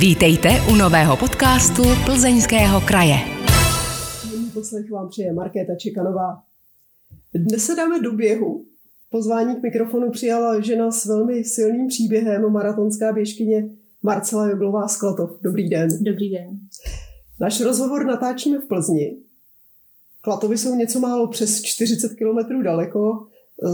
Vítejte u nového podcastu Plzeňského kraje. Nyní poslech vám přeje Markéta Čekanová. Dnes se dáme do běhu. Pozvání k mikrofonu přijala žena s velmi silným příběhem, maratonská běžkyně Marcela Joglová z Klatov. Dobrý den. Dobrý den. Náš rozhovor natáčíme v Plzni. Klatovy jsou něco málo přes 40 kilometrů daleko.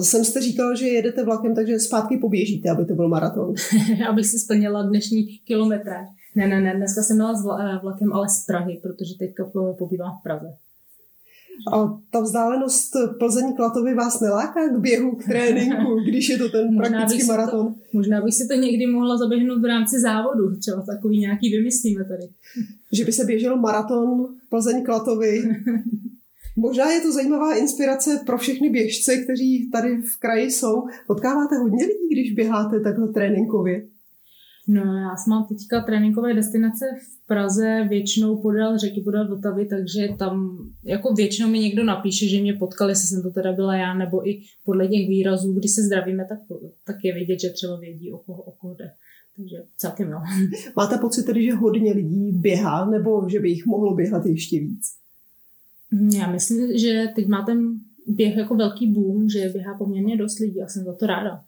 Jsem jste říkal, že jedete vlakem, takže zpátky poběžíte, aby to byl maraton. Abych si splnila dnešní kilometráž. Ne, ne, ne, dneska jsem měla s eh, vlakem, ale z Prahy, protože teďka pobývám v Praze. A ta vzdálenost Plzeň Klatovy vás neláká k běhu, k tréninku, když je to ten praktický maraton? To, možná bych si to někdy mohla zaběhnout v rámci závodu, třeba takový nějaký vymyslíme tady. Že by se běžel maraton Plzeň Klatovy Možná je to zajímavá inspirace pro všechny běžce, kteří tady v kraji jsou. Potkáváte hodně lidí, když běháte takhle tréninkově? No, já mám teďka tréninkové destinace v Praze, většinou podél řeky, podél Vltavy, takže tam jako většinou mi někdo napíše, že mě potkal, jestli jsem to teda byla já, nebo i podle těch výrazů, kdy se zdravíme, tak, tak je vidět, že třeba vědí, o koho, o koho jde. Takže celkem no. Máte pocit tedy, že hodně lidí běhá, nebo že by jich mohlo běhat ještě víc? Já myslím, že teď má ten běh jako velký boom, že běhá poměrně dost lidí a jsem za to ráda.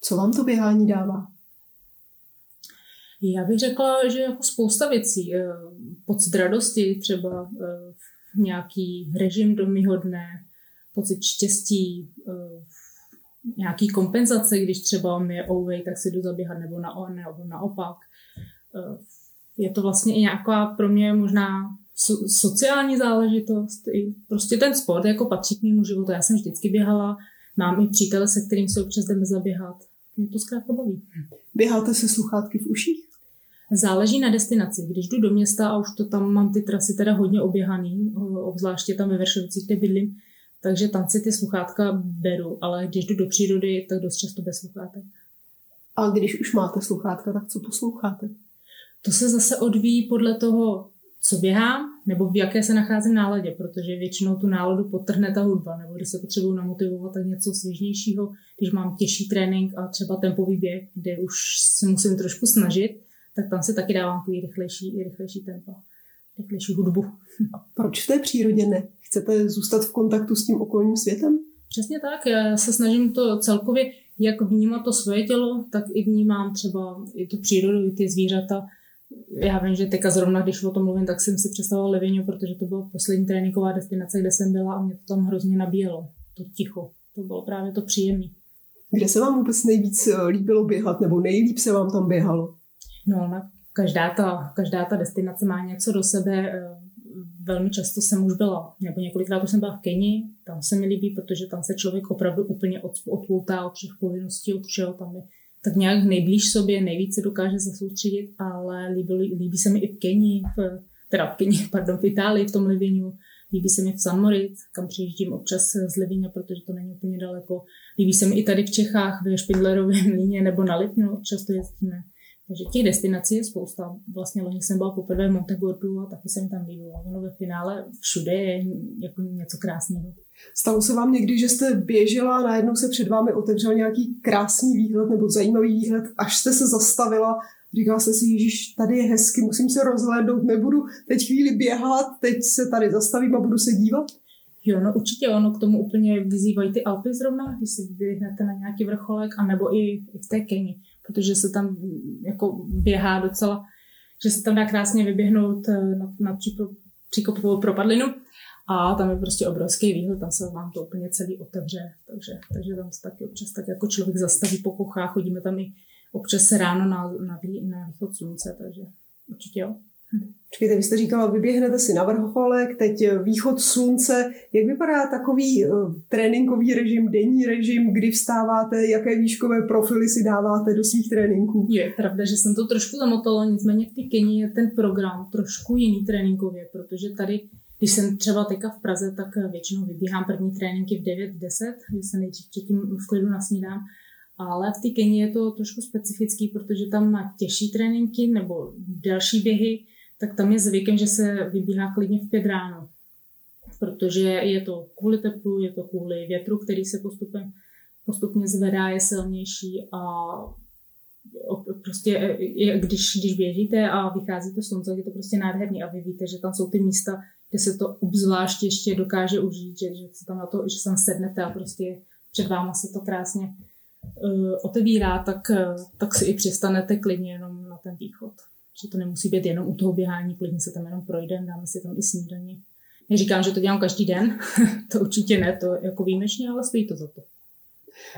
Co vám to běhání dává? Já bych řekla, že jako spousta věcí. Eh, pocit radosti, třeba eh, nějaký režim domyhodné, pocit štěstí, eh, nějaký kompenzace, když třeba mi je away, tak si jdu zaběhat, nebo, na, nebo naopak. Je to vlastně i nějaká pro mě možná so, sociální záležitost, i prostě ten sport jako patří k mému životu. Já jsem vždycky běhala, mám i přítele, se kterým se občas jdeme zaběhat. Mě to zkrátka baví. Běháte se sluchátky v uších? Záleží na destinaci. Když jdu do města a už to tam mám ty trasy teda hodně oběhaný, obzvláště tam ve Vršovicích, kde bydlím, takže tam si ty sluchátka beru, ale když jdu do přírody, tak dost často bez sluchátek. A když už máte sluchátka, tak co posloucháte? To se zase odvíjí podle toho, co běhám, nebo v jaké se nacházím náladě, protože většinou tu náladu potrhne ta hudba, nebo když se potřebuji namotivovat, tak něco svěžnějšího, když mám těžší trénink a třeba tempový běh, kde už se musím trošku snažit, tak tam se taky dávám takový rychlejší, rychlejší tempo, rychlejší hudbu. A proč v té přírodě ne? Chcete zůstat v kontaktu s tím okolním světem? Přesně tak, já se snažím to celkově jak vnímat to svoje tělo, tak i vnímám třeba i tu přírodu, i ty zvířata, já vím, že teďka zrovna, když o tom mluvím, tak jsem si představoval Leviňu, protože to byla poslední tréninková destinace, kde jsem byla a mě to tam hrozně nabíjelo. To ticho. To bylo právě to příjemné. Kde se vám vůbec nejvíc eh, líbilo běhat, nebo nejlíp se vám tam běhalo? No, na každá ta, každá ta destinace má něco do sebe. Eh, velmi často jsem už byla, nebo několikrát už jsem byla v Keni, tam se mi líbí, protože tam se člověk opravdu úplně odpoutá od všech povinností, od všeho, tam je tak nějak nejblíž sobě, nejvíce dokáže se soustředit, ale líbí, líbí se mi i v Keni, v, teda v Keni, pardon, v Itálii, v tom Liviňu, líbí se mi v San Moritz, kam přijíždím občas z Livině, protože to není úplně daleko. Líbí se mi i tady v Čechách, ve Špindlerově mlíně nebo na Litňu, často jezdíme. Takže těch destinací je spousta. Vlastně loni jsem byla poprvé v Montegordu a taky jsem tam líbila. Ono ve finále všude je jako něco krásného. Stalo se vám někdy, že jste běžela a najednou se před vámi otevřel nějaký krásný výhled nebo zajímavý výhled, až jste se zastavila, říkala jste si, Ježíš, tady je hezky, musím se rozhlédnout, nebudu teď chvíli běhat, teď se tady zastavím a budu se dívat? Jo, no určitě ono k tomu úplně vyzývají ty Alpy zrovna, když se vyběhnete na nějaký vrcholek, anebo i, i v té Keni, protože se tam jako běhá docela, že se tam dá krásně vyběhnout eh, na, na příkopovou propadlinu a tam je prostě obrovský výhled, tam se vám to úplně celý otevře, takže, takže tam se taky občas tak jako člověk zastaví po kochách, chodíme tam i občas ráno na, na, na východ slunce, takže určitě jo. Počkejte, vy jste říkala, vyběhnete si na vrcholek, teď východ slunce. Jak vypadá takový uh, tréninkový režim, denní režim, kdy vstáváte, jaké výškové profily si dáváte do svých tréninků? Je pravda, že jsem to trošku zamotala, nicméně v té Keni je ten program trošku jiný tréninkově, protože tady když jsem třeba teďka v Praze, tak většinou vybíhám první tréninky v 9-10, že se nejdřív předtím v klidu nasnídám. Ale v té Keni je to trošku specifický, protože tam na těžší tréninky nebo další běhy, tak tam je zvykem, že se vybíhá klidně v pět ráno. Protože je to kvůli teplu, je to kvůli větru, který se postupem, postupně zvedá, je silnější a prostě, když, když běžíte a vychází to slunce, je to prostě nádherný a vy víte, že tam jsou ty místa, kde se to obzvlášť ještě dokáže užít, že, že se tam na to, že tam sednete a prostě před váma se to krásně uh, otevírá, tak, tak si i přistanete klidně jenom na ten východ. Že to nemusí být jenom u toho běhání, klidně se tam jenom projdeme, dáme si tam i snídaní. Neříkám, že to dělám každý den, to určitě ne, to jako výjimečně, ale stojí to za to.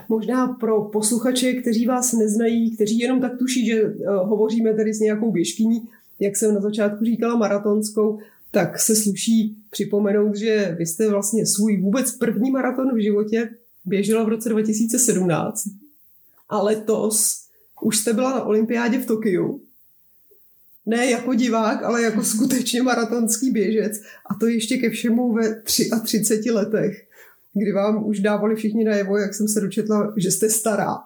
Možná pro posluchače, kteří vás neznají, kteří jenom tak tuší, že uh, hovoříme tady s nějakou běžkyní, jak jsem na začátku říkala, maratonskou, tak se sluší připomenout, že vy jste vlastně svůj vůbec první maraton v životě běžela v roce 2017 a letos už jste byla na olympiádě v Tokiu. Ne jako divák, ale jako skutečně maratonský běžec a to ještě ke všemu ve 33 letech, kdy vám už dávali všichni najevo, jak jsem se dočetla, že jste stará.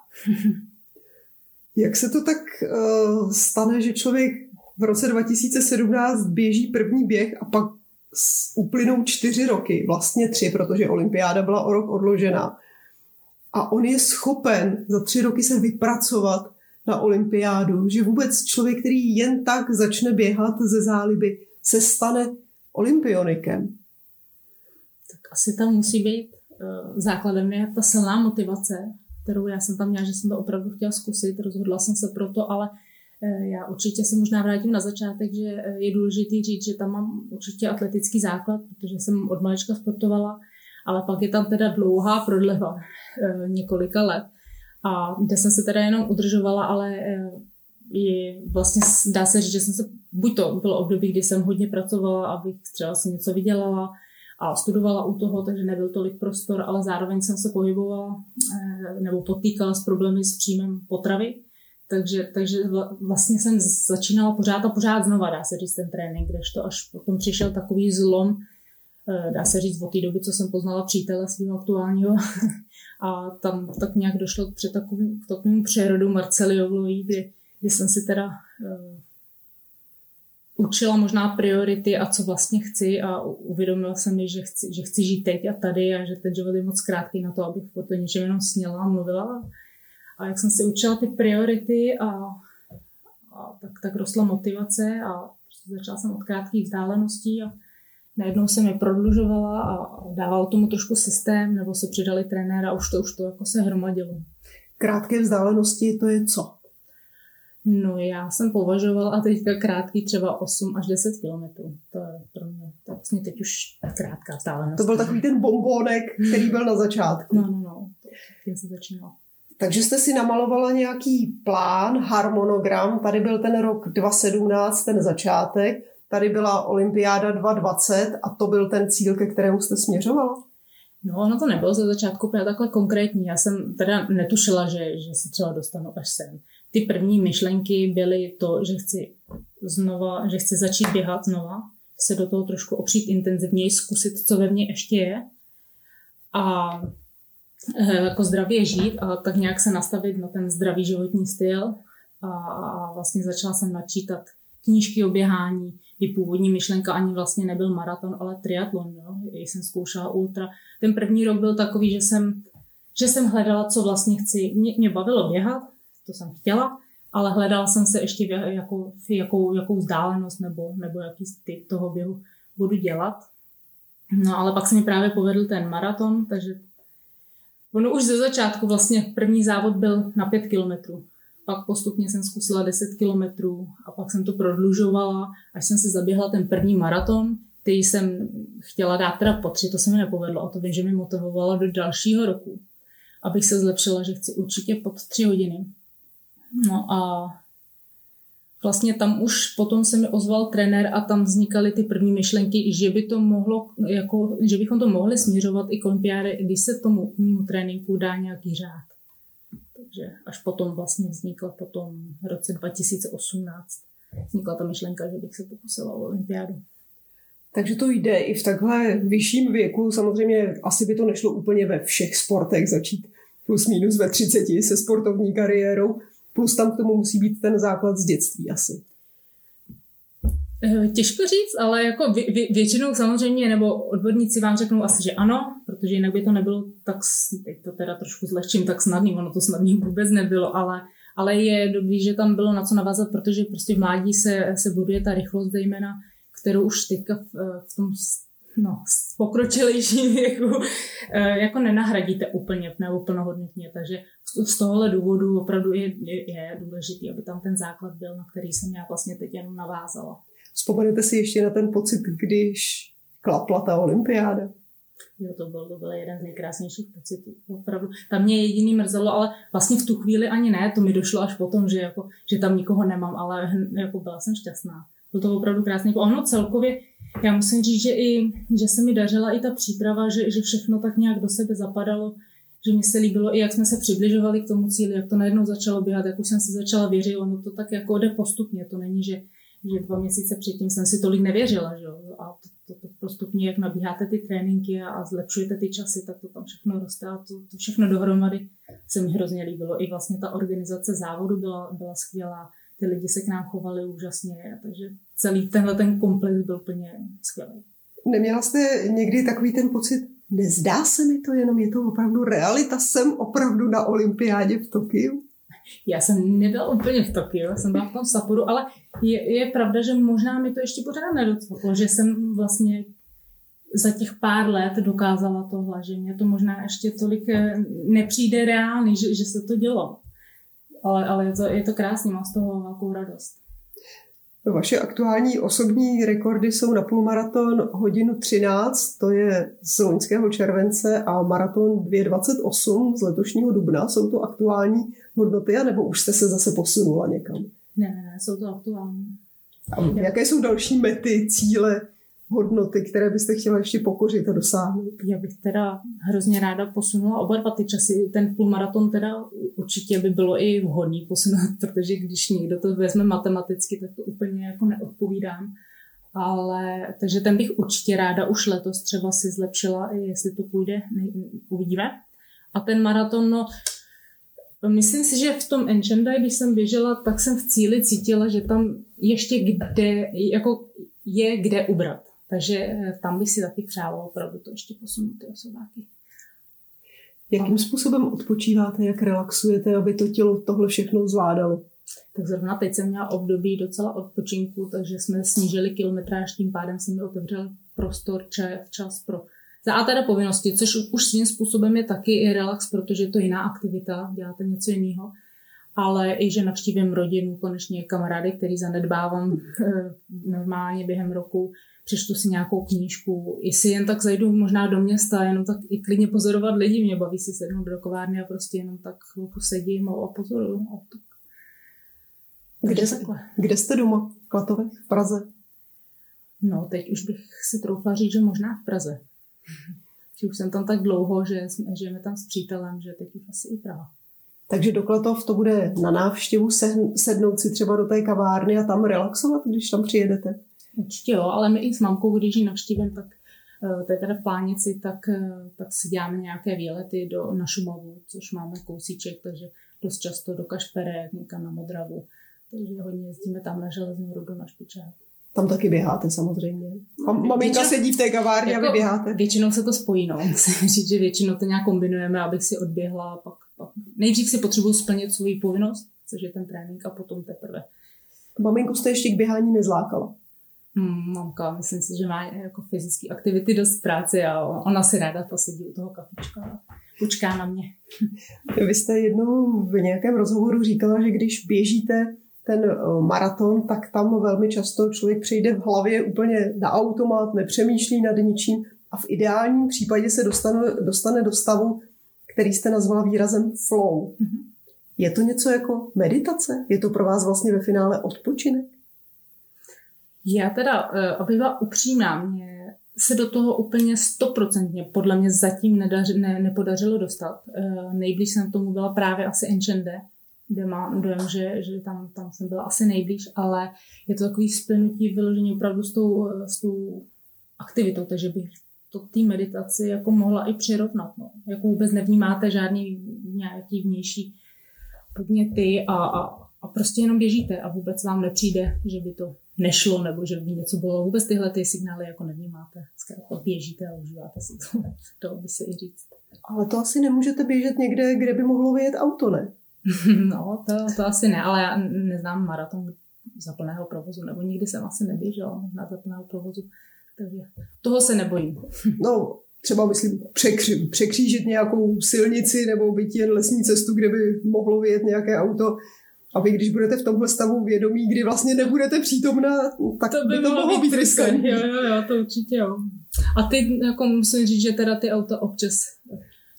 Jak se to tak uh, stane, že člověk v roce 2017 běží první běh a pak uplynou čtyři roky, vlastně tři, protože olympiáda byla o rok odložena. A on je schopen za tři roky se vypracovat na olympiádu, že vůbec člověk, který jen tak začne běhat ze záliby, se stane olympionikem. Tak asi tam musí být uh, základem je ta silná motivace, kterou já jsem tam měla, že jsem to opravdu chtěla zkusit, rozhodla jsem se pro to, ale Eh, já určitě se možná vrátím na začátek, že eh, je důležité říct, že tam mám určitě atletický základ, protože jsem od malička sportovala, ale pak je tam teda dlouhá prodleva eh, několika let, a kde jsem se teda jenom udržovala, ale je vlastně dá se říct, že jsem se, buď to bylo období, kdy jsem hodně pracovala, abych třeba si něco vydělala a studovala u toho, takže nebyl tolik prostor, ale zároveň jsem se pohybovala nebo potýkala s problémy s příjmem potravy, takže, takže vlastně jsem začínala pořád a pořád znova, dá se říct, ten trénink, to až potom přišel takový zlom, eh, dá se říct, od té doby, co jsem poznala přítele svým aktuálního. A tam tak nějak došlo před takovým, k takovému přerodu Marceliovlovi, kdy, kdy jsem si teda uh, učila možná priority a co vlastně chci a uvědomila jsem mi, že chci, že chci žít teď a tady a že ten život je moc krátký na to, abych o něčem jenom sněla a mluvila. A jak jsem si učila ty priority a, a tak, tak rostla motivace a začala jsem od krátkých vzdáleností a najednou jsem je prodlužovala a dával tomu trošku systém, nebo se přidali trenér a už to, už to jako se hromadilo. Krátké vzdálenosti to je co? No já jsem považovala teďka krátký třeba 8 až 10 kilometrů. To je pro mě to vlastně teď už krátká vzdálenost. To byl takový ten bombonek, který byl na začátku. No, no, no. Tím se začínalo. Takže jste si namalovala nějaký plán, harmonogram. Tady byl ten rok 2017, ten začátek. Tady byla olympiáda 2020 a to byl ten cíl, ke kterému jste směřovala? No, ono to nebylo ze začátku úplně takhle konkrétní. Já jsem teda netušila, že, že se třeba dostanu až sem. Ty první myšlenky byly to, že chci znova, že chci začít běhat znova, se do toho trošku opřít intenzivněji, zkusit, co ve mně ještě je. A jako zdravě žít a tak nějak se nastavit na ten zdravý životní styl. A vlastně začala jsem načítat knížky o běhání, i původní myšlenka ani vlastně nebyl maraton, ale triatlon. Jo? Jsem zkoušela ultra. Ten první rok byl takový, že jsem, že jsem hledala, co vlastně chci. Mě, mě bavilo běhat, to jsem chtěla, ale hledala jsem se ještě, jako, jakou, jakou vzdálenost nebo, nebo jaký typ toho běhu budu dělat. No ale pak se mi právě povedl ten maraton, takže Ono už ze začátku vlastně první závod byl na 5 kilometrů. Pak postupně jsem zkusila 10 kilometrů a pak jsem to prodlužovala, až jsem se zaběhla ten první maraton, který jsem chtěla dát teda po tři, to se mi nepovedlo a to vím, že mi motivovalo do dalšího roku, abych se zlepšila, že chci určitě pod tři hodiny. No a vlastně tam už potom se mi ozval trenér a tam vznikaly ty první myšlenky, že by to mohlo, jako, že bychom to mohli směřovat i k olympiády, když se tomu mému tréninku dá nějaký řád. Takže až potom vlastně vznikla potom v roce 2018 vznikla ta myšlenka, že bych se pokusila o olympiádu. Takže to jde i v takhle vyšším věku. Samozřejmě asi by to nešlo úplně ve všech sportech začít plus minus ve 30 se sportovní kariérou, Plus tam k tomu musí být ten základ z dětství asi. Eh, těžko říct, ale jako vě, vě, většinou samozřejmě, nebo odborníci vám řeknou asi, že ano, protože jinak by to nebylo tak, teď to teda trošku zlehčím, tak snadný, ono to snadný vůbec nebylo, ale, ale je dobrý, že tam bylo na co navázat, protože prostě v mládí se, se buduje ta rychlost zejména, kterou už teďka v, v tom no, pokročilejším věku eh, jako nenahradíte úplně nebo plnohodnotně. Takže z tohohle důvodu opravdu je, je, je důležité, aby tam ten základ byl, na který jsem já vlastně teď jenom navázala. Vzpomenete si ještě na ten pocit, když klapla ta olympiáda? Jo, to byl, to byl jeden z nejkrásnějších pocitů. Opravdu. Tam mě jediný mrzelo, ale vlastně v tu chvíli ani ne, to mi došlo až potom, že, jako, že tam nikoho nemám, ale jako byla jsem šťastná. Byl to opravdu krásný. Ono celkově, já musím říct, že, i, že se mi dařila i ta příprava, že, že všechno tak nějak do sebe zapadalo, že mi se líbilo i jak jsme se přibližovali k tomu cíli, jak to najednou začalo běhat, jak už jsem se začala věřit, ono to tak jako jde postupně, to není, že, že dva měsíce předtím jsem si tolik nevěřila, že jo? a to, to, to postupně, jak nabíháte ty tréninky a, a zlepšujete ty časy, tak to tam všechno roste a to, to všechno dohromady se mi hrozně líbilo. I vlastně ta organizace závodu byla, byla skvělá, ty lidi se k nám chovali úžasně, takže celý tenhle ten komplex byl úplně skvělý. Neměla jste někdy takový ten pocit, nezdá se mi to, jenom je to opravdu realita, jsem opravdu na olympiádě v Tokiu? Já jsem nebyla úplně v Tokiu, jsem byla v tom Sapporo, ale je, je pravda, že možná mi to ještě pořád nedocvaklo, že jsem vlastně za těch pár let dokázala tohle, že mě to možná ještě tolik eh, nepřijde reálný, že, že se to dělo. Ale, ale je, to, je to krásný, mám z toho velkou radost. Vaše aktuální osobní rekordy jsou na půlmaraton hodinu 13, to je z loňského července, a maraton 2.28 z letošního dubna. Jsou to aktuální hodnoty, nebo už jste se zase posunula někam? Ne, ne, ne, jsou to aktuální. A jaké jsou další mety, cíle, hodnoty, které byste chtěla ještě pokořit a dosáhnout? Já bych teda hrozně ráda posunula oba dva ty časy. Ten půlmaraton teda určitě by bylo i vhodný posunout, protože když někdo to vezme matematicky, tak to úplně jako neodpovídám. Ale, takže ten bych určitě ráda už letos třeba si zlepšila, jestli to půjde, uvidíme. A ten maraton, no, Myslím si, že v tom Enchendai, když jsem běžela, tak jsem v cíli cítila, že tam ještě kde, jako je kde ubrat. Takže eh, tam bych si taky přála opravdu to ještě posunout ty osobáky. Jakým způsobem odpočíváte, jak relaxujete, aby to tělo tohle všechno zvládalo? Tak zrovna teď jsem měla období docela odpočinku, takže jsme snížili kilometráž, tím pádem se mi otevřel prostor, čas pro za A teda povinnosti, což už svým způsobem je taky i relax, protože je to jiná aktivita, děláte něco jiného. Ale i, že navštívím rodinu, konečně kamarády, který zanedbávám eh, normálně během roku, přečtu si nějakou knížku, jestli jen tak zajdu možná do města, jenom tak i klidně pozorovat lidi, mě baví si sednout do kovárny a prostě jenom tak chvilku sedím a pozoruju. Kde, kde jste doma? V Klatovech? V Praze? No, teď už bych si troufla říct, že možná v Praze. Že už jsem tam tak dlouho, že jsme, žijeme tam s přítelem, že teď už asi i Praha. Takže do Klatov to bude na návštěvu sednout si třeba do té kavárny a tam relaxovat, když tam přijedete? Určitě jo, ale my i s mamkou, když ji navštívím, tak eh, to je teda v Plánici, tak, eh, tak si děláme nějaké výlety do, na Šumavu, což máme kousíček, takže dost často do Kašperek, někam na Modravu. Takže hodně jezdíme tam na železnou rudu, na Špičák. Tam taky běháte samozřejmě. Mam, maminka většinou, sedí v té kavárně jako, a vy běháte. Většinou se to spojí, no. Musím říct, že většinou to nějak kombinujeme, abych si odběhla. Pak, pak. Nejdřív si potřebuji splnit svou povinnost, což je ten trénink, a potom teprve. Maminku jste ještě k běhání nezlákala? Hmm, mamka, myslím si, že má jako fyzické aktivity dost práce a ona si ráda posedí u toho kafička a počká na mě. Vy jste jednou v nějakém rozhovoru říkala, že když běžíte ten eh, maraton, tak tam velmi často člověk přejde v hlavě úplně na automat, nepřemýšlí nad ničím a v ideálním případě se dostane, dostane do stavu, který jste nazvala výrazem flow. Mm-hmm. Je to něco jako meditace? Je to pro vás vlastně ve finále odpočinek? Já teda, eh, aby byla upřímná, mě se do toho úplně stoprocentně podle mě zatím nedaři, ne, nepodařilo dostat. Eh, nejblíž jsem tomu byla právě asi Enchende, kde mám dojem, že, že tam, tam jsem byla asi nejblíž, ale je to takový splnutí vyložení opravdu s tou, s tou aktivitou, takže bych to té meditaci jako mohla i přirovnat. No. Jako vůbec nevnímáte žádný nějaký vnější podněty a, a, a prostě jenom běžíte a vůbec vám nepřijde, že by to nešlo nebo že by něco bylo. Vůbec tyhle ty signály jako nevnímáte. Zkrátka běžíte a užíváte si to. To by se i říct. Ale to asi nemůžete běžet někde, kde by mohlo vyjet auto, ne? No, to, to asi ne, ale já neznám maraton za plného provozu, nebo nikdy jsem asi neběžela na za plného provozu, takže toho se nebojím. No, třeba myslím překři, překřížit nějakou silnici nebo být jen lesní cestu, kde by mohlo vyjet nějaké auto, a vy, když budete v tomhle stavu vědomí, kdy vlastně nebudete přítomná, tak to by, by to mohlo být riskantní. Jo, jo, jo, to určitě jo. A ty, jako musím říct, že teda ty auta občas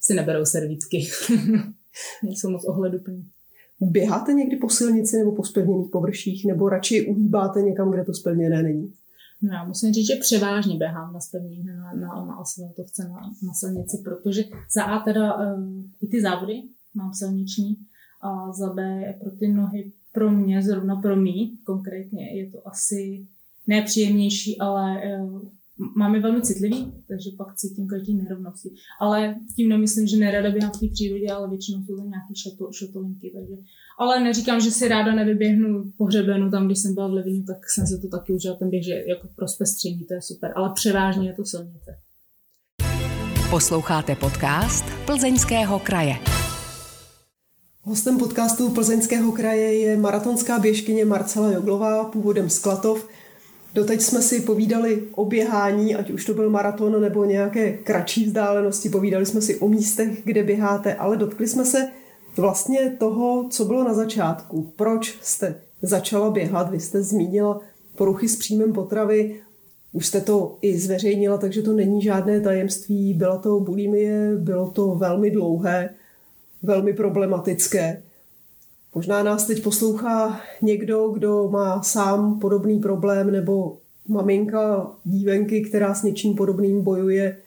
si neberou servítky. Nejsou moc ohleduplní. Běháte někdy po silnici nebo po spevněných površích, nebo radši uhýbáte někam, kde to spevněné není? No já musím říct, že převážně běhám na spevní, na, na, na asfaltovce, na, na silnici, protože za A teda um, i ty závody mám silniční a za B pro ty nohy pro mě, zrovna pro mě konkrétně, je to asi nepříjemnější, ale um, máme velmi citlivý, takže pak cítím každý nerovnosti. Ale tím nemyslím, že nerada běhám v té přírodě, ale většinou jsou to nějaké šato, šatolinky. Takže. Ale neříkám, že si ráda nevyběhnu po hřebenu tam, když jsem byla v Levínu, tak jsem se to taky užila ten běh, že jako pro zpestření, to je super. Ale převážně je to silnice. Posloucháte podcast Plzeňského kraje. Hostem podcastu Plzeňského kraje je maratonská běžkyně Marcela Joglová, původem z Klatov, Doteď jsme si povídali o běhání, ať už to byl maraton nebo nějaké kratší vzdálenosti, povídali jsme si o místech, kde běháte, ale dotkli jsme se vlastně toho, co bylo na začátku. Proč jste začala běhat? Vy jste zmínila poruchy s příjmem potravy, už jste to i zveřejnila, takže to není žádné tajemství. Byla to bulimie, bylo to velmi dlouhé, velmi problematické. Možná nás teď poslouchá někdo, kdo má sám podobný problém, nebo maminka dívenky, která s něčím podobným bojuje.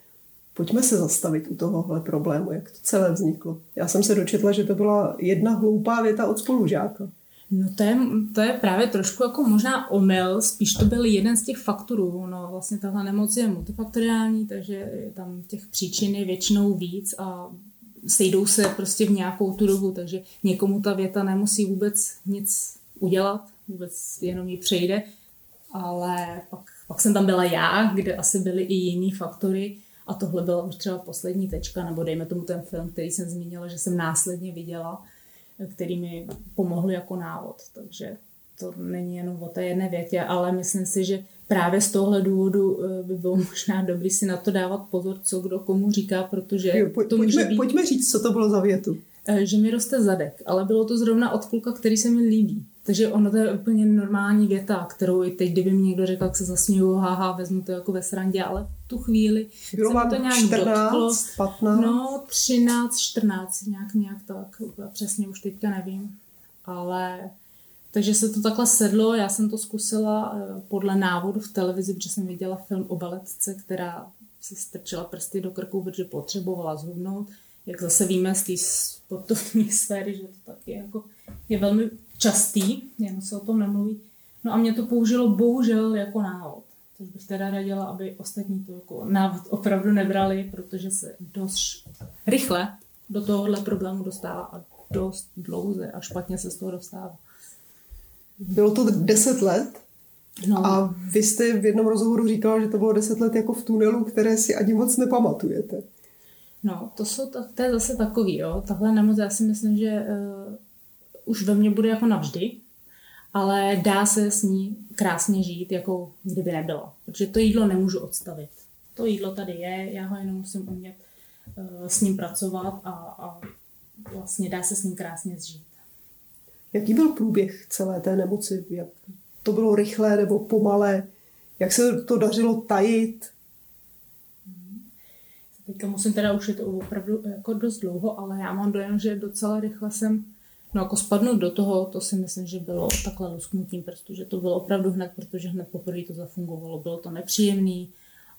Pojďme se zastavit u tohohle problému, jak to celé vzniklo. Já jsem se dočetla, že to byla jedna hloupá věta od spolužáka. No to je, to je právě trošku jako možná omyl, spíš to byl jeden z těch faktorů. No vlastně tahle nemoc je multifaktoriální, takže tam těch příčin je většinou víc a sejdou se prostě v nějakou tu dobu, takže někomu ta věta nemusí vůbec nic udělat, vůbec jenom ji přejde, ale pak, pak jsem tam byla já, kde asi byly i jiný faktory a tohle byla už třeba poslední tečka, nebo dejme tomu ten film, který jsem zmínila, že jsem následně viděla, který mi pomohl jako návod, takže to není jenom o té jedné větě, ale myslím si, že právě z tohle důvodu eh, by bylo možná dobrý si na to dávat pozor, co kdo komu říká, protože jo, po, to může pojďme, být, pojďme říct, co to bylo za větu. Eh, že mi roste zadek, ale bylo to zrovna od kluka, který se mi líbí. Takže ono to je úplně normální věta, kterou i teď, kdyby mi někdo řekl, jak se zasměju, haha, vezmu to jako ve srandě, ale v tu chvíli Bylo vám to nějak 14, dotklo. 15? No, 13, 14, nějak, nějak tak, přesně už teďka nevím. Ale takže se to takhle sedlo, já jsem to zkusila eh, podle návodu v televizi, protože jsem viděla film o baletce, která si strčila prsty do krku, protože potřebovala zhubnout. Jak zase víme z té sportovní sféry, že to taky jako je velmi častý, jen se o tom nemluví. No a mě to použilo bohužel jako návod. Což bych teda radila, aby ostatní to jako návod opravdu nebrali, protože se dost rychle do tohohle problému dostává a dost dlouze a špatně se z toho dostává. Bylo to 10 let no. a vy jste v jednom rozhovoru říkala, že to bylo 10 let jako v tunelu, které si ani moc nepamatujete. No, to, jsou, to, to je zase takový, jo. Tahle nemoc, já si myslím, že uh, už ve mně bude jako navždy, ale dá se s ní krásně žít, jako kdyby nebylo. Protože to jídlo nemůžu odstavit. To jídlo tady je, já ho jenom musím umět uh, s ním pracovat a, a vlastně dá se s ním krásně zžít. Jaký byl průběh celé té nemoci? Jak to bylo rychlé nebo pomalé? Jak se to dařilo tajit? Teďka musím teda, už je to opravdu jako dost dlouho, ale já mám dojem, že docela rychle jsem, no jako spadnout do toho, to si myslím, že bylo takhle lusknutím prstu, že to bylo opravdu hned, protože hned poprvé to zafungovalo. Bylo to nepříjemný,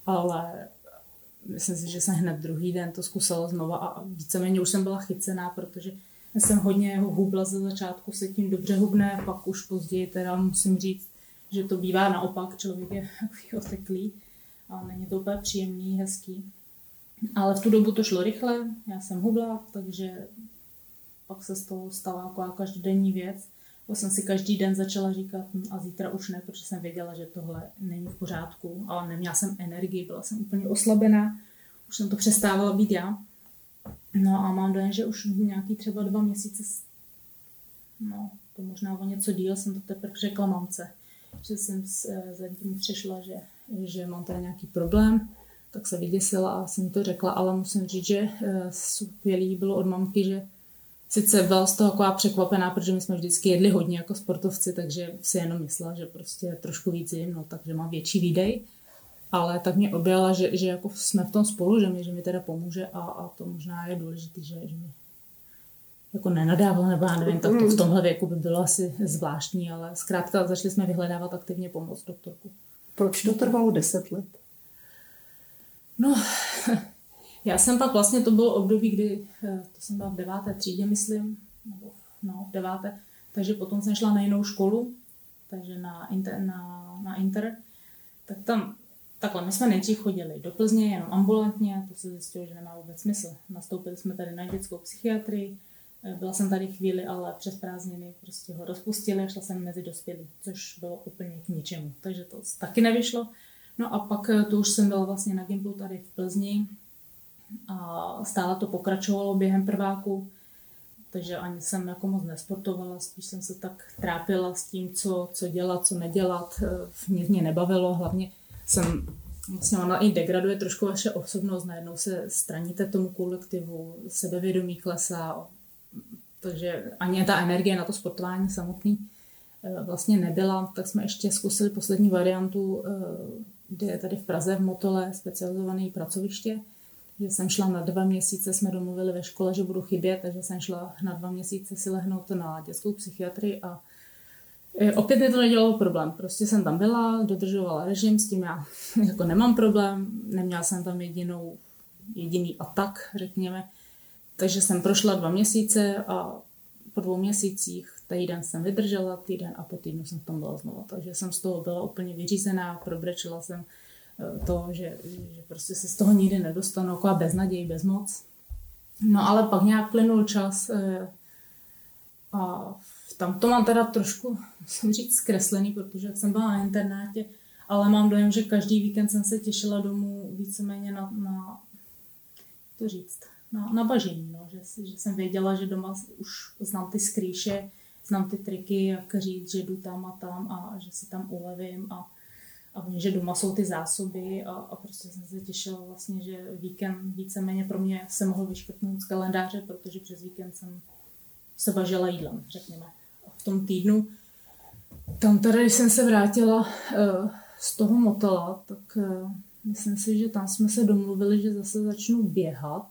ale myslím si, že jsem hned druhý den to zkusila znova a víceméně už jsem byla chycená, protože já jsem hodně hubla ze začátku, se tím dobře hubne, pak už později teda musím říct, že to bývá naopak, člověk je oteklý a není to úplně příjemný, hezký. Ale v tu dobu to šlo rychle, já jsem hubla, takže pak se z toho stala jako každodenní věc. Pak jsem si každý den začala říkat, hm, a zítra už ne, protože jsem věděla, že tohle není v pořádku, ale neměla jsem energii, byla jsem úplně oslabená, už jsem to přestávala být já. No a mám dojem, že už nějaký třeba dva měsíce no, to možná o něco díl, jsem to teprve řekla mamce, že jsem eh, za tím přišla, že, že mám tady nějaký problém, tak se vyděsila a jsem to řekla, ale musím říct, že eh, skvělý bylo od mamky, že sice byla z toho taková překvapená, protože my jsme vždycky jedli hodně jako sportovci, takže si jenom myslela, že prostě trošku víc jim, no, takže mám větší výdej. Ale tak mě objala, že, že jako jsme v tom spolu, že mi, že mi teda pomůže a, a to možná je důležité, že, že mi jako nenadával, nebo já nevím, tak to v tomhle věku by bylo asi zvláštní, ale zkrátka začali jsme vyhledávat aktivně pomoc doktorku. Proč to trvalo deset let? No, já jsem pak vlastně, to bylo období, kdy, eh, to jsem byla v deváté třídě, myslím, nebo no, v deváté, takže potom jsem šla na jinou školu, takže na inter, na, na inter tak tam Takhle, my jsme nejdřív chodili do Plzně jenom ambulantně, to se zjistilo, že nemá vůbec smysl. Nastoupili jsme tady na dětskou psychiatrii, eh, byla jsem tady chvíli, ale přes prázdniny prostě ho rozpustili a šla jsem mezi dospělí, což bylo úplně k ničemu. Takže to taky nevyšlo. No a pak eh, tu už jsem byla vlastně na Gimplu tady v Plzni a stále to pokračovalo během prváku, takže ani jsem jako moc nesportovala, spíš jsem se tak trápila s tím, co, co dělat, co nedělat. Eh, mě, mě nebavilo, hlavně jsem vlastně ona i degraduje trošku vaše osobnost, najednou se straníte tomu kolektivu, sebevědomí klesá, takže ani ta energie na to sportování samotný eh, vlastně nebyla, tak jsme ještě zkusili poslední variantu, eh, kde je tady v Praze v Motole specializované pracoviště, že jsem šla na dva měsíce, jsme domluvili ve škole, že budu chybět, takže jsem šla na dva měsíce si lehnout na dětskou psychiatrii a e, Opět mi to nedělalo problém. Prostě jsem tam byla, dodržovala režim, s tím já jako nemám problém, neměla jsem tam jedinou, jediný atak, řekněme. Takže jsem prošla dva měsíce a po dvou měsících týden jsem vydržela, týden a po týdnu jsem tam byla znovu. Takže jsem z toho byla úplně vyřízená, probrečila jsem Eh, to, že, že prostě se z toho nikdy nedostanu, jako bez naději, bez moc. No ale pak nějak plynul čas eh, a tam to mám teda trošku, musím říct, zkreslený, protože jak jsem byla na internátě, ale mám dojem, že každý víkend jsem se těšila domů víceméně na, na to říct, na, na bažení, no, že, že jsem věděla, že doma už znám ty skrýše, znám ty triky, jak říct, že jdu tam a tam a že si tam ulevím a a vím, že doma jsou ty zásoby a, a prostě jsem se těšila vlastně, že víkend víceméně pro mě se mohl vyškrtnout z kalendáře, protože přes víkend jsem se bažila jídlem, řekněme. Tom týdnu, tam teda, když jsem se vrátila uh, z toho motela, tak uh, myslím si, že tam jsme se domluvili, že zase začnu běhat.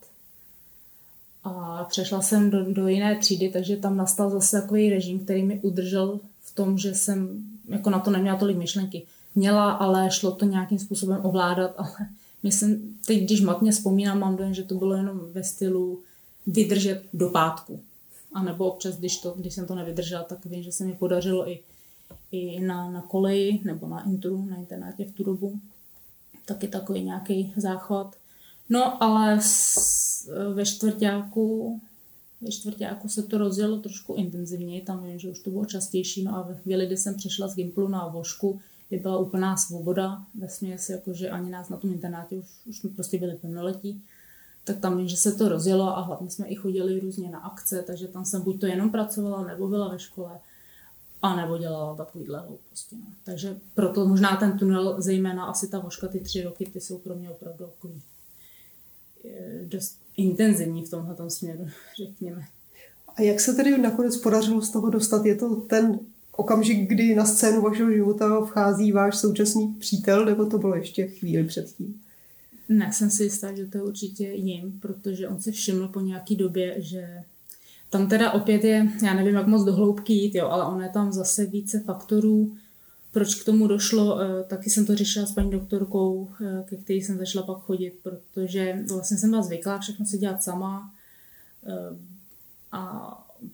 A přešla jsem do, do jiné třídy, takže tam nastal zase takový režim, který mi udržel v tom, že jsem jako na to neměla tolik myšlenky měla, ale šlo to nějakým způsobem ovládat, ale myslím, teď když matně vzpomínám, mám dojem, že to bylo jenom ve stylu vydržet do pátku. A nebo občas, když, to, když jsem to nevydržela, tak vím, že se mi podařilo i, i na, na koleji nebo na intru, na internátě v tu dobu. Taky takový nějaký záchvat. No, ale s, ve čtvrtáku ve čtvrtáku se to rozjelo trošku intenzivněji, tam vím, že už to bylo častější, no a ve chvíli, kdy jsem přešla z Gimplu na Vošku, kdy byla úplná svoboda ve směs, jakože ani nás na tom internátě už, už jsme prostě byli plnoletí, tak tam že se to rozjelo a hlavně jsme i chodili různě na akce, takže tam jsem buď to jenom pracovala, nebo byla ve škole, a nebo dělala takovýhle hlouposti. No. Takže proto možná ten tunel, zejména asi ta voška, ty tři roky, ty jsou pro mě opravdu takový dost intenzivní v tomhle směru, řekněme. A jak se tedy nakonec podařilo z toho dostat? Je to ten okamžik, kdy na scénu vašeho života vchází váš současný přítel, nebo to bylo ještě chvíli předtím? Ne, jsem si jistá, že to je určitě jim, protože on si všiml po nějaký době, že tam teda opět je, já nevím, jak moc dohloubky jít, jo, ale ono je tam zase více faktorů, proč k tomu došlo, eh, taky jsem to řešila s paní doktorkou, eh, ke který jsem začala pak chodit, protože vlastně jsem byla zvyklá všechno si dělat sama eh, a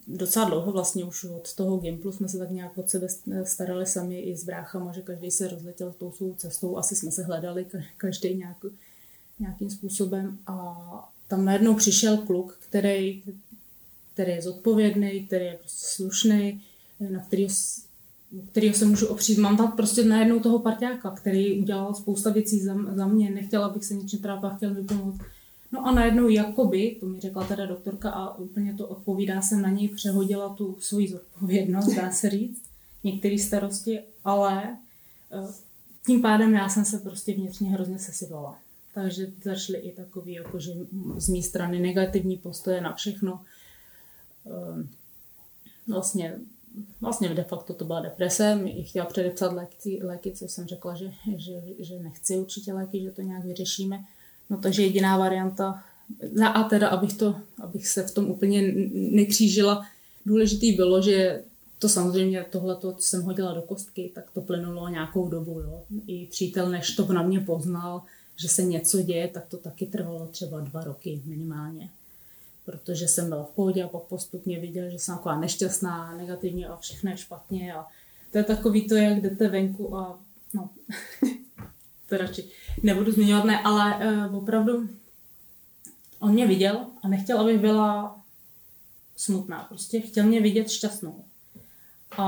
docela dlouho vlastně už od toho Gimplu jsme se tak nějak od sebe starali sami i s bráchama, že každý se rozletěl tou svou cestou, asi jsme se hledali každý nějak, nějakým způsobem a tam najednou přišel kluk, který, který je zodpovědný, který je prostě slušný, na kterýho, kterýho se můžu opřít. Mám tam prostě najednou toho parťáka, který udělal spousta věcí za, za mě, nechtěla bych se ničím trápit, chtěl mi pomoct No a najednou jakoby, to mi řekla teda doktorka a úplně to odpovídá, jsem na něj přehodila tu svoji zodpovědnost, dá se říct, některé starosti, ale eh, tím pádem já jsem se prostě vnitřně hrozně sesypala. Takže začaly i takové jakože z mé strany negativní postoje na všechno. Eh, vlastně, vlastně de facto to byla deprese, mi chtěla předepsat léky, léky, co jsem řekla, že, že, že nechci určitě léky, že to nějak vyřešíme. No takže jediná varianta, a teda abych, to, abych se v tom úplně nekřížila, důležitý bylo, že to samozřejmě tohle, co jsem hodila do kostky, tak to plynulo nějakou dobu. Jo. I přítel, než to na mě poznal, že se něco děje, tak to taky trvalo třeba dva roky minimálně. Protože jsem byla v pohodě a pak postupně viděl, že jsem taková nešťastná, negativní a všechno je špatně. A to je takový to, jak jdete venku a no, to radši nebudu zmiňovat, ne, ale uh, opravdu on mě viděl a nechtěl, aby byla smutná. Prostě chtěl mě vidět šťastnou. A,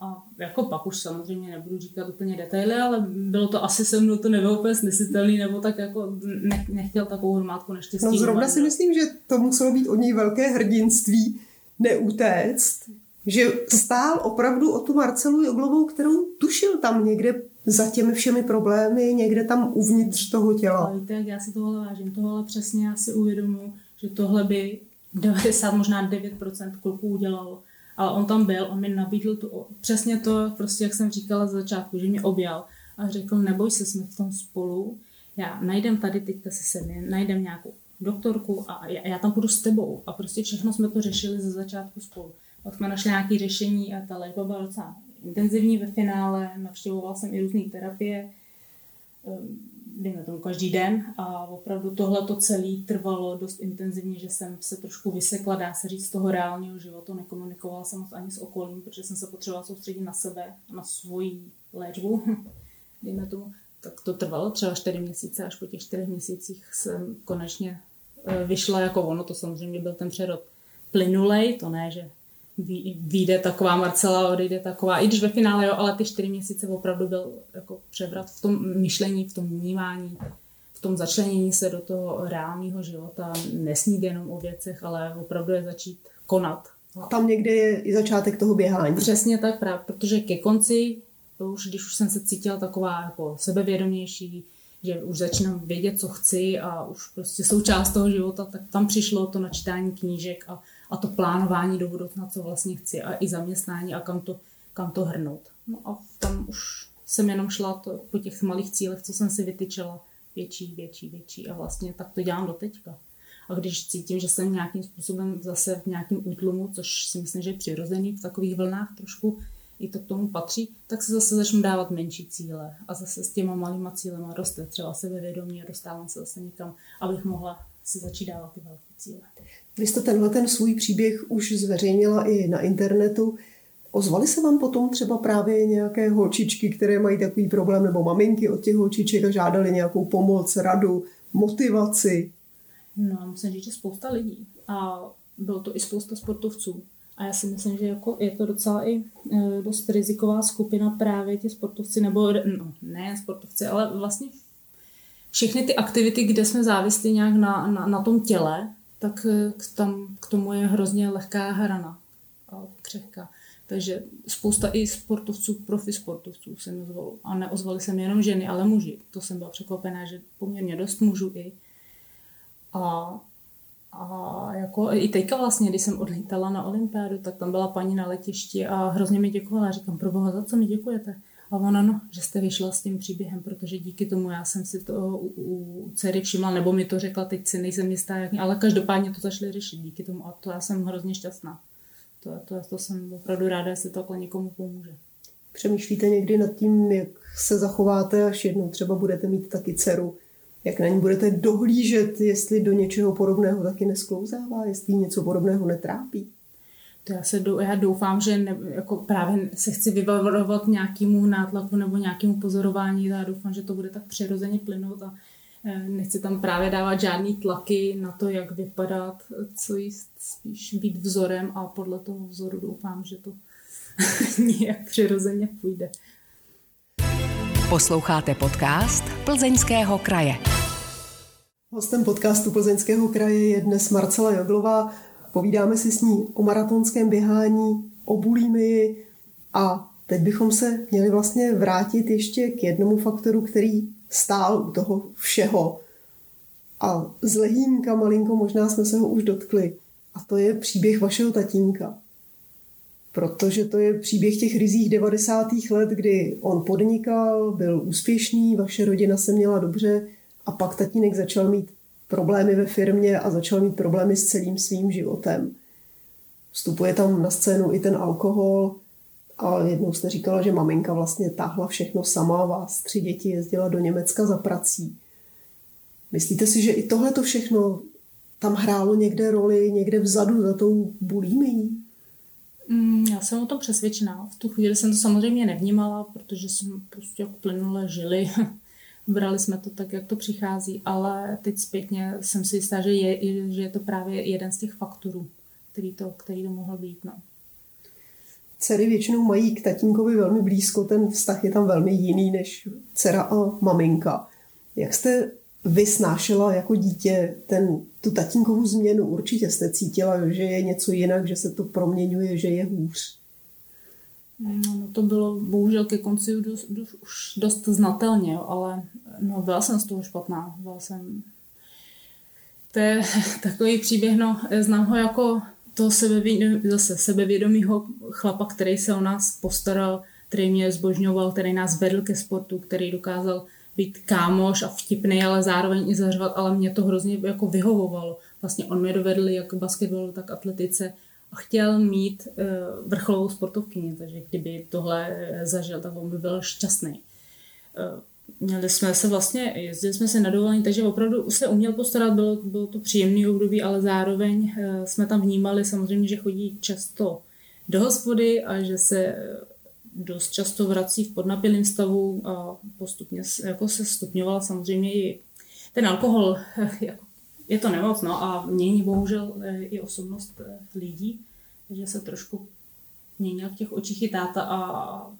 a jako pak už samozřejmě nebudu říkat úplně detaily, ale bylo to asi se mnou to nebylo úplně snesitelný, nebo tak jako ne, nechtěl takovou hromádku neštěstí. No zrovna si myslím, že to muselo být od něj velké hrdinství neutéct, že stál opravdu o tu Marcelu Joglovou, kterou tušil tam někde za těmi všemi problémy, někde tam uvnitř toho těla. Ale víte, jak já si tohle vážím, tohle přesně já si uvědomuji, že tohle by 90, možná 9% kluků udělalo ale on tam byl, on mi nabídl tu, přesně to, prostě jak jsem říkala z začátku, že mě objal a řekl, neboj se, jsme v tom spolu, já najdem tady teďka si sedmi, najdem nějakou doktorku a já, já tam půjdu s tebou. A prostě všechno jsme to řešili ze začátku spolu. Pak jsme našli nějaké řešení a ta léčba byla docela intenzivní ve finále, navštěvoval jsem i různé terapie, ehm, dejme tomu každý den. A opravdu tohle to celé trvalo dost intenzivně, že jsem se trošku vysekla, dá se říct, z toho reálního života, nekomunikovala jsem moc ani s okolím, protože jsem se potřebovala soustředit na sebe, na svoji léčbu, dejme tomu. Tak to trvalo třeba čtyři měsíce, až po těch čtyřech měsících jsem konečně eh, vyšla jako ono, to samozřejmě byl ten přerod plynulej, to ne, že vyjde taková Marcela, odejde taková, i když ve finále jo, ale ty čtyři měsíce opravdu byl jako převrat v tom myšlení, v tom vnímání, v tom začlenění se do toho reálného života, nesnít jenom o věcech, ale opravdu je začít konat. Tam někde je i začátek toho běhání. Přesně tak právě, protože ke konci, už, když už jsem se cítila taková jako sebevědomější, že už začínám vědět, co chci a už prostě součást toho života, tak tam přišlo to načítání knížek a a to plánování do budoucna, co vlastně chci a i zaměstnání a kam to, kam to hrnout. No a tam už jsem jenom šla to, po těch malých cílech, co jsem si vytyčila, větší, větší, větší a vlastně tak to dělám do teďka. A když cítím, že jsem nějakým způsobem zase v nějakém útlumu, což si myslím, že je přirozený v takových vlnách trošku, i to k tomu patří, tak se zase začnu dávat menší cíle a zase s těma malýma cílema roste třeba sebevědomí a dostávám se zase někam, abych mohla si začít dávat ty velké cíle. Vy jste tenhle ten svůj příběh už zveřejnila i na internetu. Ozvali se vám potom třeba právě nějaké holčičky, které mají takový problém, nebo maminky od těch holčiček a žádali nějakou pomoc, radu, motivaci? No, musím říct, že spousta lidí. A bylo to i spousta sportovců. A já si myslím, že jako je to docela i e, dost riziková skupina právě ti sportovci, nebo no, ne sportovci, ale vlastně všechny ty aktivity, kde jsme závislí nějak na, na, na tom těle, tak eh, k, tam, k tomu je hrozně lehká hrana a křehká. Takže spousta i sportovců, profi sportovců se mi. A neozvali se mi jenom ženy, ale muži. To jsem byla překvapená, že poměrně dost mužů i. A, a jako i teďka vlastně, když jsem odlítala na olympiádu, tak tam byla paní na letišti a hrozně mi děkovala. Říkám, pro boha, za co mi děkujete? A ona, no, že jste vyšla s tím příběhem, protože díky tomu já jsem si to u, u dcery všimla, nebo mi to řekla, teď si nejsem jistá, jak, ale každopádně to začali řešit díky tomu a to já jsem hrozně šťastná. To, to, to jsem opravdu ráda, jestli to někomu pomůže. Přemýšlíte někdy nad tím, jak se zachováte, až jednou třeba budete mít taky dceru, jak na ní budete dohlížet, jestli do něčeho podobného taky nesklouzává, jestli něco podobného netrápí? To já, se, já doufám, že ne, jako právě se chci vyvarovat nějakému nátlaku nebo nějakému pozorování. Já doufám, že to bude tak přirozeně plynout a eh, nechci tam právě dávat žádný tlaky na to, jak vypadat, co jíst, spíš být vzorem a podle toho vzoru doufám, že to nějak přirozeně půjde. Posloucháte podcast Plzeňského kraje. Hostem podcastu Plzeňského kraje je dnes Marcela Joglová. Povídáme si s ní o maratonském běhání, o bulimii a teď bychom se měli vlastně vrátit ještě k jednomu faktoru, který stál u toho všeho. A z lehínka malinko možná jsme se ho už dotkli. A to je příběh vašeho tatínka. Protože to je příběh těch rizích 90. let, kdy on podnikal, byl úspěšný, vaše rodina se měla dobře a pak tatínek začal mít problémy ve firmě a začal mít problémy s celým svým životem. Vstupuje tam na scénu i ten alkohol a jednou jste říkala, že maminka vlastně táhla všechno sama, vás tři děti jezdila do Německa za prací. Myslíte si, že i tohle to všechno tam hrálo někde roli, někde vzadu za tou bulímií? Mm, já jsem o tom přesvědčená. V tu chvíli jsem to samozřejmě nevnímala, protože jsme prostě jako plynule žili. Brali jsme to tak, jak to přichází, ale teď zpětně jsem si jistá, že je, že je to právě jeden z těch faktorů, který to, který to mohl být. No. Dcery většinou mají k tatínkovi velmi blízko, ten vztah je tam velmi jiný než dcera a maminka. Jak jste vy snášela jako dítě ten, tu tatínkovou změnu? Určitě jste cítila, že je něco jinak, že se to proměňuje, že je hůř. No, no to bylo bohužel ke konci dost, dost, už dost znatelně, ale no, byla jsem z toho špatná. Byla jsem... To je takový příběh, no, znám ho jako toho sebevědomí, zase sebevědomýho chlapa, který se o nás postaral, který mě zbožňoval, který nás vedl ke sportu, který dokázal být kámoš a vtipný, ale zároveň i zařvat, ale mě to hrozně jako vyhovovalo. Vlastně on mě dovedl jak basketbalu, tak atletice chtěl mít uh, vrcholovou sportovkyni, takže kdyby tohle eh, zažil, tak on by byl šťastný. Uh, měli jsme se vlastně, jezdili jsme se na dovolení, takže opravdu se uměl postarat, bylo, bylo to příjemné období, ale zároveň jsme tam vnímali samozřejmě, že chodí často do hospody a že se dost často vrací v podnapilém stavu a postupně jako se stupňovala samozřejmě i ten alkohol, jako je to nemoc, no a mění bohužel eh, i osobnost eh, lidí, takže se trošku měnil v těch očích i táta a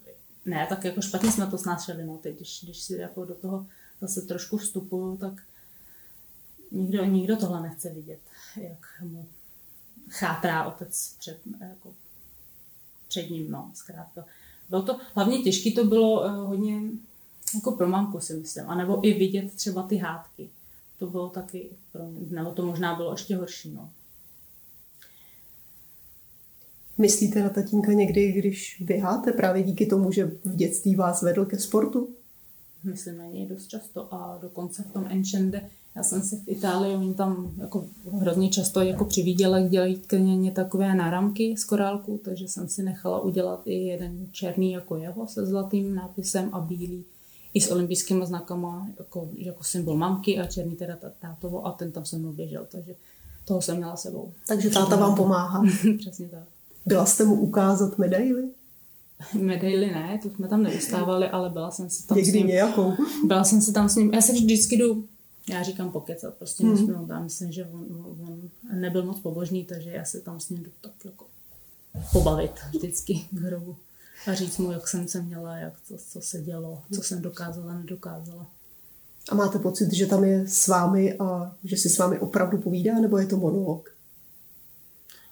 ne, tak jako špatně jsme to snášeli, no teď, když, když si jako do toho zase trošku vstupuju, tak nikdo, nikdo tohle nechce vidět, jak mu chátrá otec před, jako, před ním, no, zkrátka. Bylo to, hlavně těžké to bylo hodně jako pro mamku si myslím, anebo i vidět třeba ty hádky to bylo taky pro mě, nebo to možná bylo ještě horší. No. Myslíte na tatínka někdy, když běháte právě díky tomu, že v dětství vás vedl ke sportu? Myslím na něj dost často a dokonce v tom Enchende, já jsem si v Itálii, oni tam jako hrozně často jako přivíděla, jak dělají klněně takové náramky z korálku, takže jsem si nechala udělat i jeden černý jako jeho se zlatým nápisem a bílý i s olympijskými znakama jako, jako symbol mamky a černý teda tátovo a ten tam se mnou běžel, takže toho jsem měla sebou. Takže táta vám pomáhá. Přesně tak. Byla jste mu ukázat medaily? Medaily ne, to jsme tam nedostávali, ale byla jsem si tam Někdy s ním. nějakou. Byla jsem si tam s ním, já se vždycky jdu, já říkám pokecat, prostě hmm. nesmím, já myslím, že on, on, nebyl moc pobožný, takže já se tam s ním jdu tak jako pobavit vždycky k hrobu a říct mu, jak jsem se měla, jak to, co se dělo, co jsem dokázala, nedokázala. A máte pocit, že tam je s vámi a že si s vámi opravdu povídá, nebo je to monolog?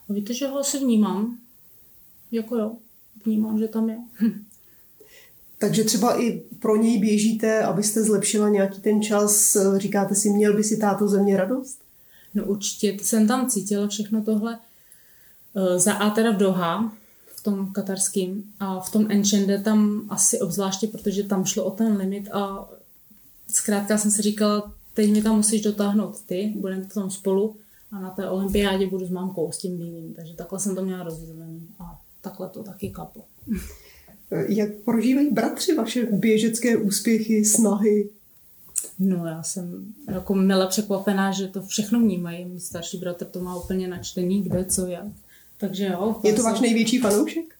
A víte, že ho asi vnímám. Jako jo, vnímám, že tam je. Takže třeba i pro něj běžíte, abyste zlepšila nějaký ten čas. Říkáte si, měl by si táto země radost? No určitě, jsem tam cítila všechno tohle. Eh, za A teda v Doha, tom katarském a v tom Enchende tam asi obzvláště, protože tam šlo o ten limit a zkrátka jsem si říkala, teď mi tam musíš dotáhnout ty, budeme tam spolu a na té olympiádě budu s mámkou, s tím bílým. Takže takhle jsem to měla rozdělený a takhle to taky klaplo. Jak prožívají bratři vaše běžecké úspěchy, snahy? No já jsem jako mile překvapená, že to všechno vnímají. Můj starší bratr to má úplně načtený, kde, co, jak. Takže jo. Je to váš největší fanoušek?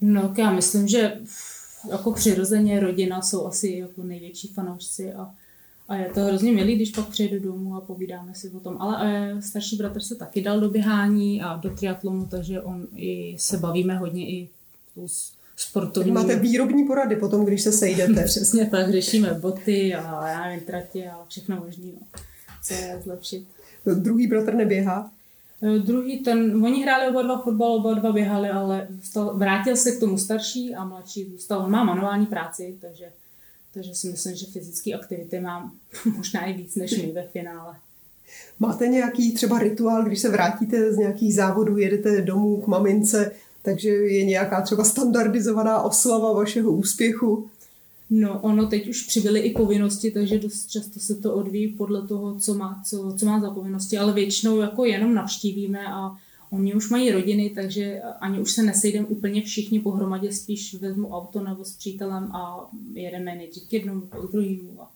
No, já myslím, že jako přirozeně rodina jsou asi jako největší fanoušci a, a je to hrozně milý, když pak přijedu domů a povídáme si o tom. Ale a starší bratr se taky dal do běhání a do triatlonu, takže on i se bavíme hodně i sportovní. Máte výrobní porady potom, když se sejdete. Přesně tak, řešíme boty a já nevím, tratě a všechno možný. No. chce zlepšit. Druhý bratr neběhá? Eh, druhý, ten, oni hráli oba dva fotbal, oba dva běhali, ale zůstal, vrátil se k tomu starší a mladší zůstal. On má manuální práci, takže, takže si myslím, že fyzické aktivity mám možná i víc než my ve finále. Máte nějaký třeba rituál, když se vrátíte z nějakých závodů, jedete domů k mamince, takže je nějaká třeba standardizovaná oslava vašeho úspěchu? No, ono teď už přibyly i povinnosti, takže dost často se to odvíjí podle toho, co má, co, co má za povinnosti, ale většinou jako jenom navštívíme a oni už mají rodiny, takže ani už se nesejdeme úplně všichni pohromadě, spíš vezmu auto nebo s přítelem a jedeme nejdřív k jednomu, k druhému. A,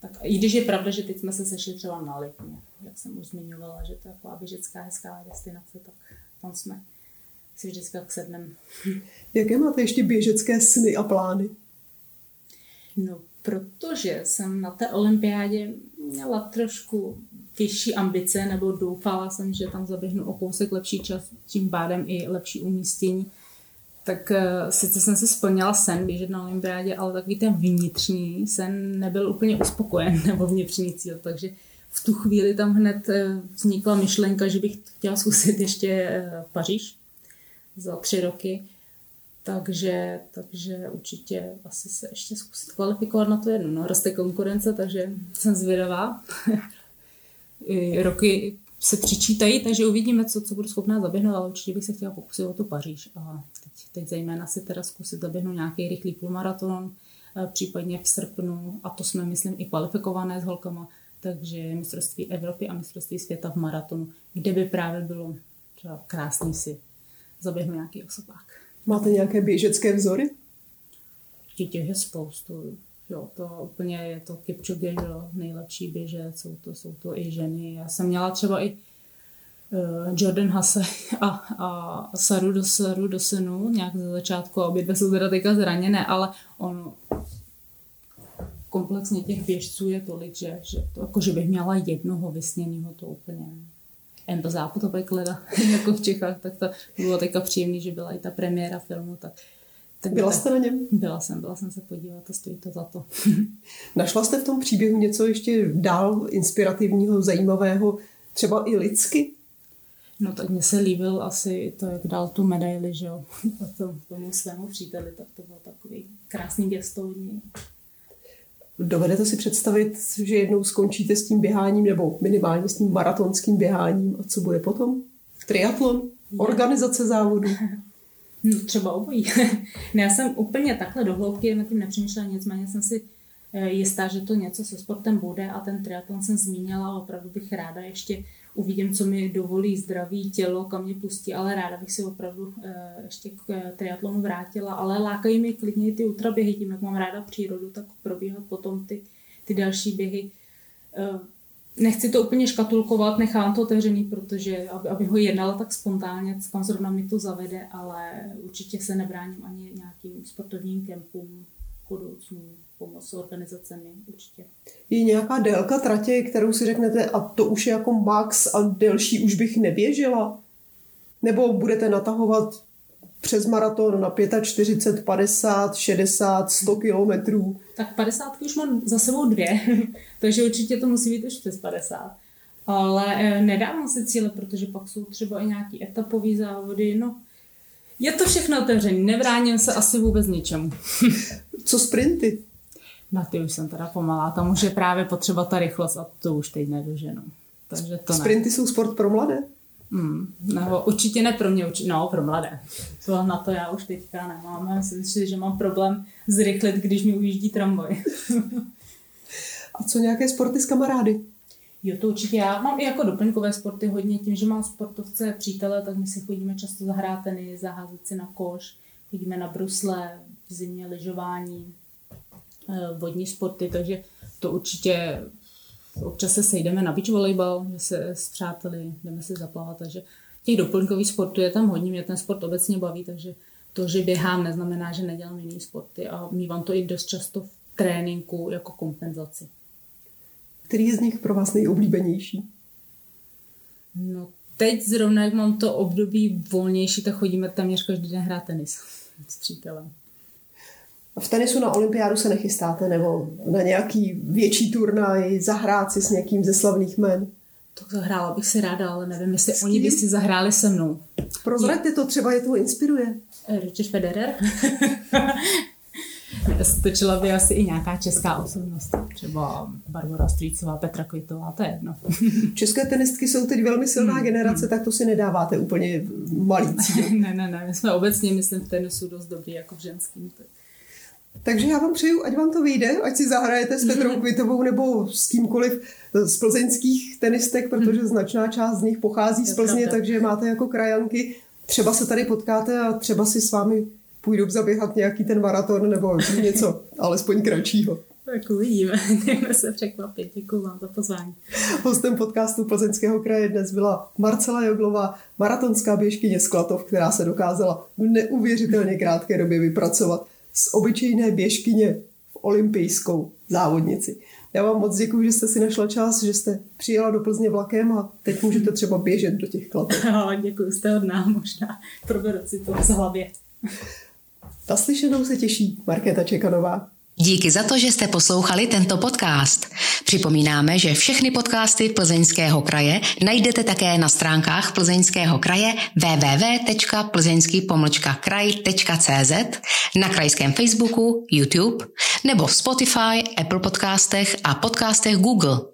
tak, I když je pravda, že teď jsme se sešli třeba na Lipně, jak jsem už zmiňovala, že to je taková běžecká hezká destinace, tak tam jsme si vždycky tak sedneme. Jaké máte ještě běžecké sny a plány? No, protože jsem na té olympiádě měla trošku vyšší ambice, nebo doufala jsem, že tam zaběhnu o kousek lepší čas, tím pádem i lepší umístění. Tak uh, sice jsem si splnila sen běžet na olympiádě, ale takový ten vnitřní sen nebyl úplně uspokojen, nebo vnitřní cíl, takže v tu chvíli tam hned uh, vznikla myšlenka, že bych chtěla zkusit ještě uh, Paříž za tři roky takže, takže určitě asi se ještě zkusit kvalifikovat na to jedno. No, roste konkurence, takže jsem zvědavá. roky se přičítají, takže uvidíme, co, co budu schopná zaběhnout, ale určitě bych se chtěla pokusit o tu Paříž. A teď, teď zejména si teda zkusit zaběhnout nějaký rychlý půlmaraton, případně v srpnu, a to jsme, myslím, i kvalifikované s holkama, takže mistrovství Evropy a mistrovství světa v maratonu, kde by právě bylo třeba krásný si zaběhnout nějaký osobák. Máte nějaké běžecké vzory? Těch je spoustu. Jo, to úplně je to Kipchoge, jo, nejlepší běžec, jsou to, jsou to i ženy. Já jsem měla třeba i uh, Jordan Hase a, a Saru do Saru do Senu nějak ze začátku obě dvě jsou teda teďka zraněné, ale on komplexně těch běžců je tolik, že, že, to, jako, že bych měla jednoho vysněného, to úplně Endo zápotope kleda, jako v Čechách, tak to bylo teďka příjemný, že byla i ta premiéra filmu. Tak, tak byla jste na něm? Byla jsem, byla jsem se podívat a stojí to za to. Našla jste v tom příběhu něco ještě dál inspirativního, zajímavého, třeba i lidsky? No tak mně se líbil asi to, jak dal tu medaili, že jo, tomu svému příteli, tak to byl takový krásný gestovní. Dovedete si představit, že jednou skončíte s tím běháním nebo minimálně s tím maratonským běháním a co bude potom? Triatlon? Organizace závodu? No, třeba obojí. já jsem úplně takhle do hloubky na tím nepřemýšlela, nicméně jsem si eh, jistá, že to něco se sportem bude a ten triatlon jsem zmínila a opravdu bych ráda ještě uvidím, co mi dovolí zdraví tělo, kam mě pustí, ale ráda bych si opravdu eh, ještě k eh, triatlonu vrátila, ale lákají mi klidně ty ultraběhy, tím jak mám ráda přírodu, tak probíhat potom ty, ty další běhy. Eh, nechci to úplně škatulkovat, nechám to otevřený, protože aby, aby ho jednala tak spontánně, kam zrovna mi to zavede, ale určitě se nebráním ani nějakým sportovním kempům budoucnu pomoc s organizacemi určitě. Je nějaká délka tratě, kterou si řeknete, a to už je jako max a delší už bych neběžela? Nebo budete natahovat přes maraton na 45, 50, 60, 100 kilometrů? Tak 50 už mám za sebou dvě, takže určitě to musí být už přes 50. Ale eh, nedávám si cíle, protože pak jsou třeba i nějaký etapové závody. No, je to všechno otevřené, nevráním se asi vůbec ničemu. Co sprinty? Na ty už jsem teda pomalá, tam už je právě potřeba ta rychlost a to už teď nedoženu. Takže to Sprinty ne. jsou sport pro mladé? Hmm, nebo určitě ne pro mě, určitě, no pro mladé. To, na to já už teďka nemám. Myslím si, že mám problém zrychlit, když mi ujíždí tramvaj. a co nějaké sporty s kamarády? Jo, to určitě. Já mám i jako doplňkové sporty hodně, tím, že mám sportovce přítele, tak my si chodíme často zahrát tenis, zaházet si na koš, chodíme na brusle, v zimě lyžování, eh, vodní sporty, takže to určitě občas se sejdeme na beach volejbal, že se s přáteli jdeme si zaplavat, takže těch doplňkových sportů je tam hodně, mě ten sport obecně baví, takže to, že běhám, neznamená, že nedělám jiný sporty a mývám to i dost často v tréninku jako kompenzaci. Který je z nich pro vás nejoblíbenější? No teď zrovna, jak mám to období volnější, tak chodíme téměř každý den hrát tenis s přítelem. V tenisu na olympiádu se nechystáte nebo na nějaký větší turnaj, zahrát si s někým ze slavných men? To zahrála bych si ráda, ale nevím, jestli oni by si zahráli se mnou. Prozraďte to, třeba je to inspiruje. Richard Federer. Stočila by asi i nějaká česká osobnost, třeba Barbara Strýcová, Petra Kvitová, to je jedno. České tenistky jsou teď velmi silná hmm. generace, tak to si nedáváte úplně malý cíl. ne, ne, ne, my jsme obecně, myslím, v tenisu dost dobrý jako v ženským. Tak. Takže já vám přeju, ať vám to vyjde, ať si zahrajete s Petrou Kvitovou nebo s kýmkoliv z plzeňských tenistek, protože hmm. značná část z nich pochází z Plzně, takže máte jako krajanky. Třeba se tady potkáte a třeba si s vámi půjdu zaběhat nějaký ten maraton nebo něco alespoň kratšího. Tak uvidíme, jdeme se překvapit. Děkuji vám za pozvání. Hostem podcastu Plzeňského kraje dnes byla Marcela Joglová, maratonská běžkyně z Klatov, která se dokázala v neuvěřitelně krátké době vypracovat z obyčejné běžkyně v olympijskou závodnici. Já vám moc děkuji, že jste si našla čas, že jste přijela do Plzně vlakem a teď můžete třeba běžet do těch klatov. No, děkuji, jste od nám možná. Proberu si to z hlavě. Naslyšenou se těší Markéta Čekanová. Díky za to, že jste poslouchali tento podcast. Připomínáme, že všechny podcasty Plzeňského kraje najdete také na stránkách Plzeňského kraje www.plzeňský-kraj.cz, na krajském Facebooku, YouTube nebo v Spotify, Apple podcastech a podcastech Google.